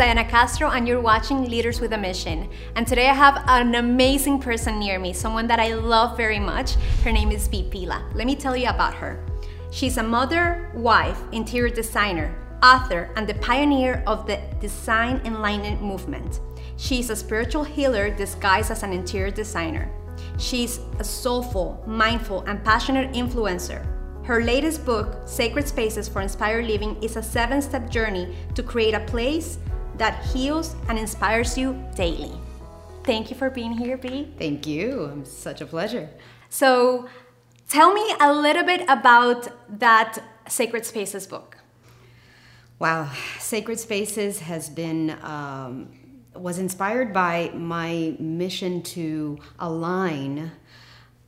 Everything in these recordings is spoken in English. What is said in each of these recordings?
Diana Castro, and you're watching Leaders with a Mission. And today I have an amazing person near me, someone that I love very much. Her name is Pila. Let me tell you about her. She's a mother, wife, interior designer, author, and the pioneer of the Design Enlightenment movement. She's a spiritual healer disguised as an interior designer. She's a soulful, mindful, and passionate influencer her latest book, Sacred Spaces for Inspired Living, is a seven step journey to create a place that heals and inspires you daily. Thank you for being here, B. Thank you. It's such a pleasure. So, tell me a little bit about that Sacred Spaces book. Wow, Sacred Spaces has been um, was inspired by my mission to align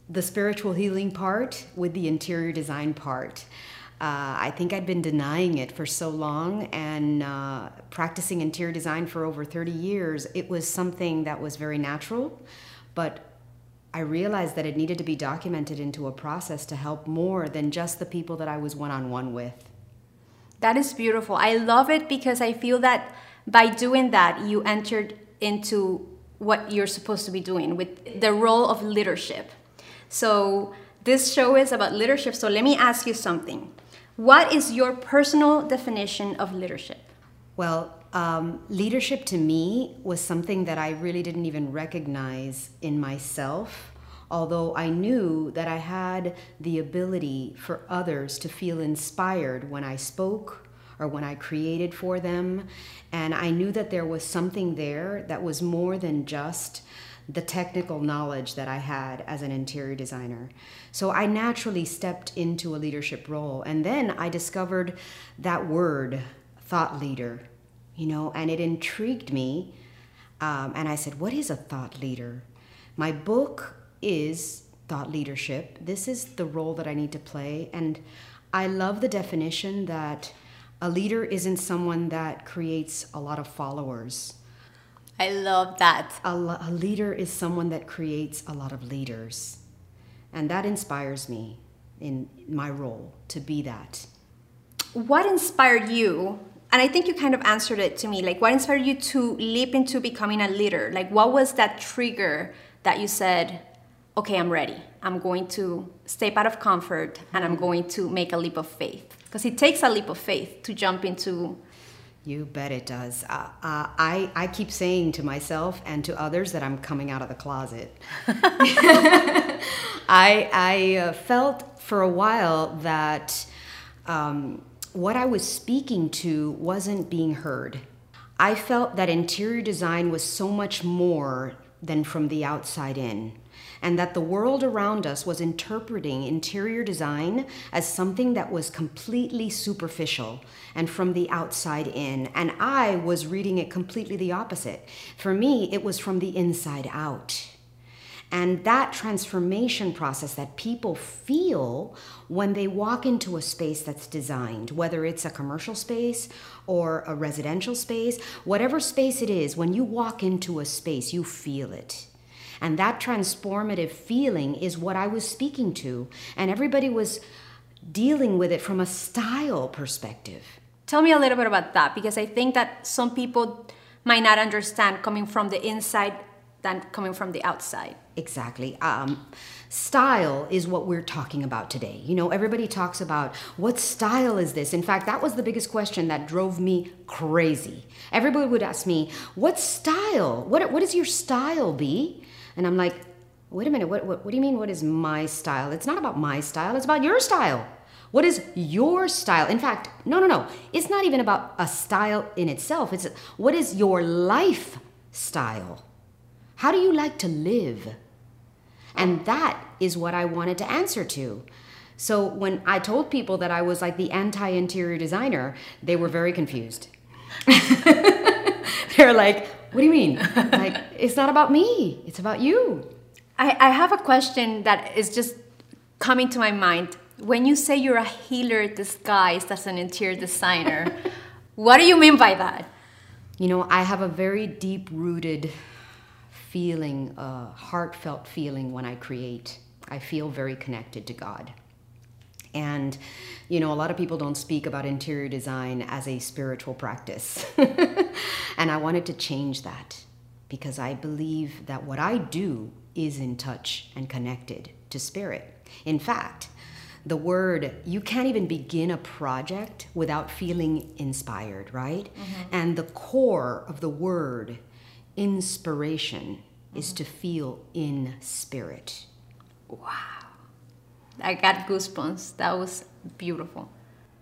the spiritual healing part with the interior design part. Uh, I think I'd been denying it for so long and uh, practicing interior design for over 30 years. It was something that was very natural, but I realized that it needed to be documented into a process to help more than just the people that I was one on one with. That is beautiful. I love it because I feel that by doing that, you entered into what you're supposed to be doing with the role of leadership so this show is about leadership. So let me ask you something. What is your personal definition of leadership? Well, um, leadership to me was something that I really didn't even recognize in myself, although I knew that I had the ability for others to feel inspired when I spoke or when I created for them. And I knew that there was something there that was more than just the technical knowledge that I had as an interior designer. So I naturally stepped into a leadership role. And then I discovered that word, thought leader, you know, and it intrigued me. Um, and I said, What is a thought leader? My book is thought leadership. This is the role that I need to play. And I love the definition that a leader isn't someone that creates a lot of followers I love that. A, a leader is someone that creates a lot of leaders. And that inspires me in my role to be that. What inspired you? And I think you kind of answered it to me. Like, what inspired you to leap into becoming a leader? Like, what was that trigger that you said, okay, I'm ready. I'm going to step out of comfort and I'm mm-hmm. going to make a leap of faith? Because it takes a leap of faith to jump into you bet it does. Uh, uh, I, I keep saying to myself and to others that I'm coming out of the closet. I, I uh, felt for a while that um, what I was speaking to wasn't being heard. I felt that interior design was so much more than from the outside in and that the world around us was interpreting interior design as something that was completely superficial and from the outside in. And I was reading it completely the opposite. For me, it was from the inside out. And that transformation process that people feel when they walk into a space that's designed, whether it's a commercial space or a residential space, whatever space it is, when you walk into a space, you feel it. And that transformative feeling is what I was speaking to. And everybody was dealing with it from a style perspective. Tell me a little bit about that because I think that some people might not understand coming from the inside than coming from the outside. Exactly. Um, style is what we're talking about today. You know, everybody talks about what style is this? In fact, that was the biggest question that drove me crazy. Everybody would ask me, What style? What, what is your style, B? And I'm like, wait a minute, what, what, what do you mean, what is my style? It's not about my style, it's about your style. What is your style? In fact, no, no, no. It's not even about a style in itself. It's what is your lifestyle? How do you like to live? And that is what I wanted to answer to. So when I told people that I was like the anti interior designer, they were very confused. They're like, what do you mean? like, it's not about me, it's about you. I, I have a question that is just coming to my mind. When you say you're a healer disguised as an interior designer, what do you mean by that? You know, I have a very deep rooted feeling, a heartfelt feeling when I create. I feel very connected to God. And, you know, a lot of people don't speak about interior design as a spiritual practice. and I wanted to change that because I believe that what I do is in touch and connected to spirit. In fact, the word, you can't even begin a project without feeling inspired, right? Mm-hmm. And the core of the word, inspiration, mm-hmm. is to feel in spirit. Wow. I got goosebumps. That was beautiful.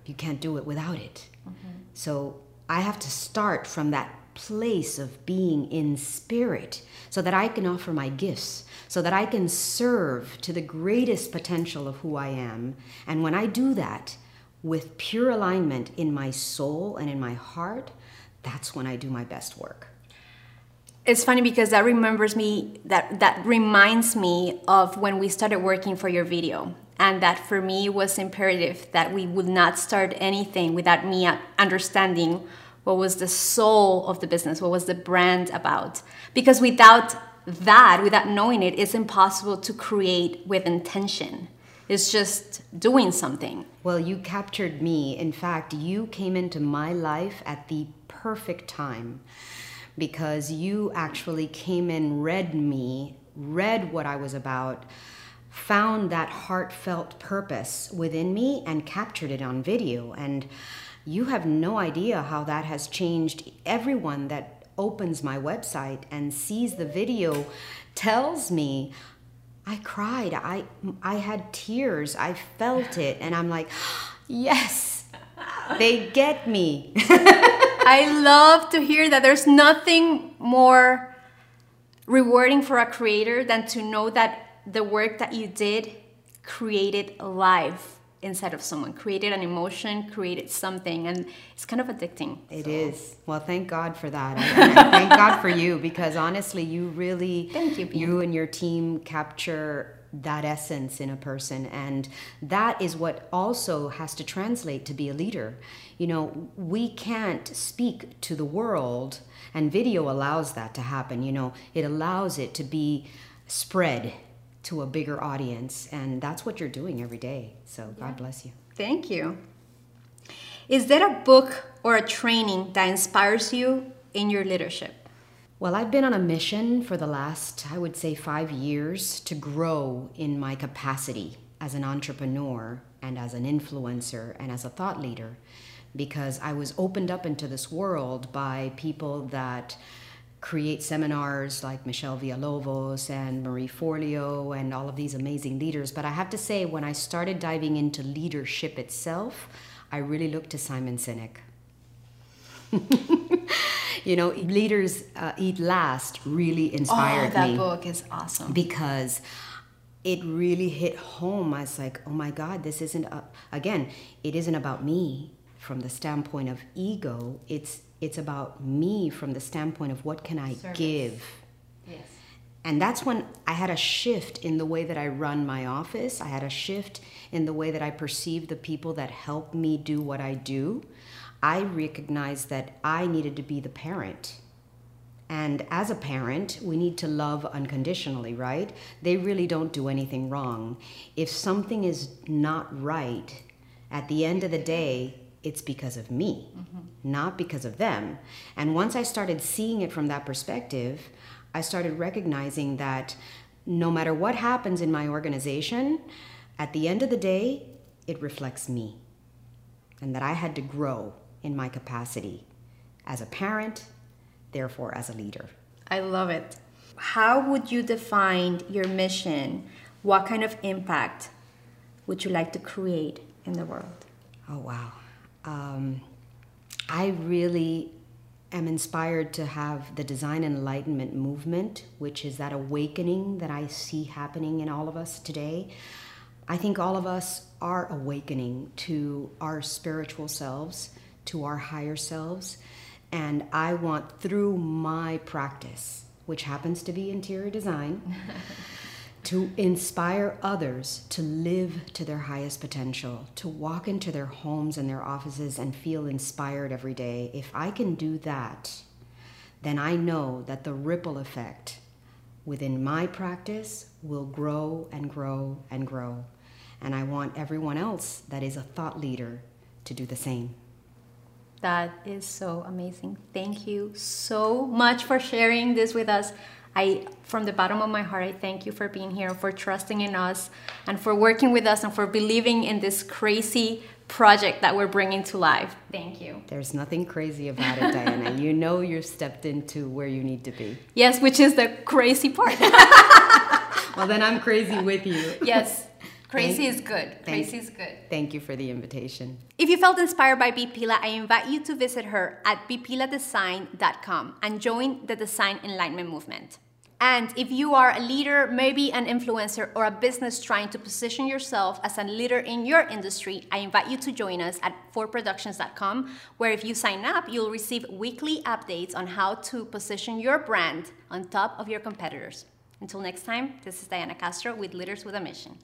You can't do it without it. Mm-hmm. So I have to start from that place of being in spirit so that I can offer my gifts, so that I can serve to the greatest potential of who I am. And when I do that with pure alignment in my soul and in my heart, that's when I do my best work. It's funny because that remembers me that that reminds me of when we started working for your video. And that for me was imperative that we would not start anything without me understanding what was the soul of the business what was the brand about. Because without that without knowing it it's impossible to create with intention. It's just doing something. Well you captured me. In fact you came into my life at the perfect time because you actually came in read me read what i was about found that heartfelt purpose within me and captured it on video. And you have no idea how that has changed everyone that opens my website and sees the video tells me I cried. I I had tears. I felt it and I'm like, "Yes. They get me." I love to hear that there's nothing more rewarding for a creator than to know that the work that you did created life inside of someone created an emotion created something and it's kind of addicting It so. is. well thank god for that thank god for you because honestly you really thank you you and your team capture that essence in a person and that is what also has to translate to be a leader you know we can't speak to the world and video allows that to happen you know it allows it to be spread to a bigger audience. And that's what you're doing every day. So God bless you. Thank you. Is there a book or a training that inspires you in your leadership? Well, I've been on a mission for the last, I would say, five years to grow in my capacity as an entrepreneur and as an influencer and as a thought leader because I was opened up into this world by people that create seminars like Michelle Villalobos and Marie Forleo and all of these amazing leaders. But I have to say, when I started diving into leadership itself, I really looked to Simon Sinek. you know, Leaders uh, Eat Last really inspired oh, that me. that book is awesome. Because it really hit home. I was like, oh my God, this isn't, a, again, it isn't about me from the standpoint of ego. It's it's about me from the standpoint of what can I Service. give. Yes. And that's when I had a shift in the way that I run my office. I had a shift in the way that I perceive the people that help me do what I do. I recognized that I needed to be the parent. And as a parent, we need to love unconditionally, right? They really don't do anything wrong. If something is not right, at the end of the day, it's because of me, mm-hmm. not because of them. And once I started seeing it from that perspective, I started recognizing that no matter what happens in my organization, at the end of the day, it reflects me. And that I had to grow in my capacity as a parent, therefore, as a leader. I love it. How would you define your mission? What kind of impact would you like to create in the world? Oh, wow um, I really am inspired to have the design enlightenment movement, which is that awakening that I see happening in all of us today. I think all of us are awakening to our spiritual selves, to our higher selves. And I want through my practice, which happens to be interior design, to inspire others to live to their highest potential, to walk into their homes and their offices and feel inspired every day. If I can do that, then I know that the ripple effect within my practice will grow and grow and grow. And I want everyone else that is a thought leader to do the same. That is so amazing. Thank you so much for sharing this with us. I, from the bottom of my heart, I thank you for being here, for trusting in us, and for working with us, and for believing in this crazy project that we're bringing to life. Thank you. There's nothing crazy about it, Diana. you know you're stepped into where you need to be. Yes, which is the crazy part. well, then I'm crazy with you. Yes. Crazy thank, is good. Crazy thank, is good. Thank you for the invitation. If you felt inspired by B Pila, I invite you to visit her at bpiladesign.com and join the Design Enlightenment movement. And if you are a leader, maybe an influencer, or a business trying to position yourself as a leader in your industry, I invite you to join us at forproductions.com, where if you sign up, you'll receive weekly updates on how to position your brand on top of your competitors. Until next time, this is Diana Castro with Leaders with a Mission.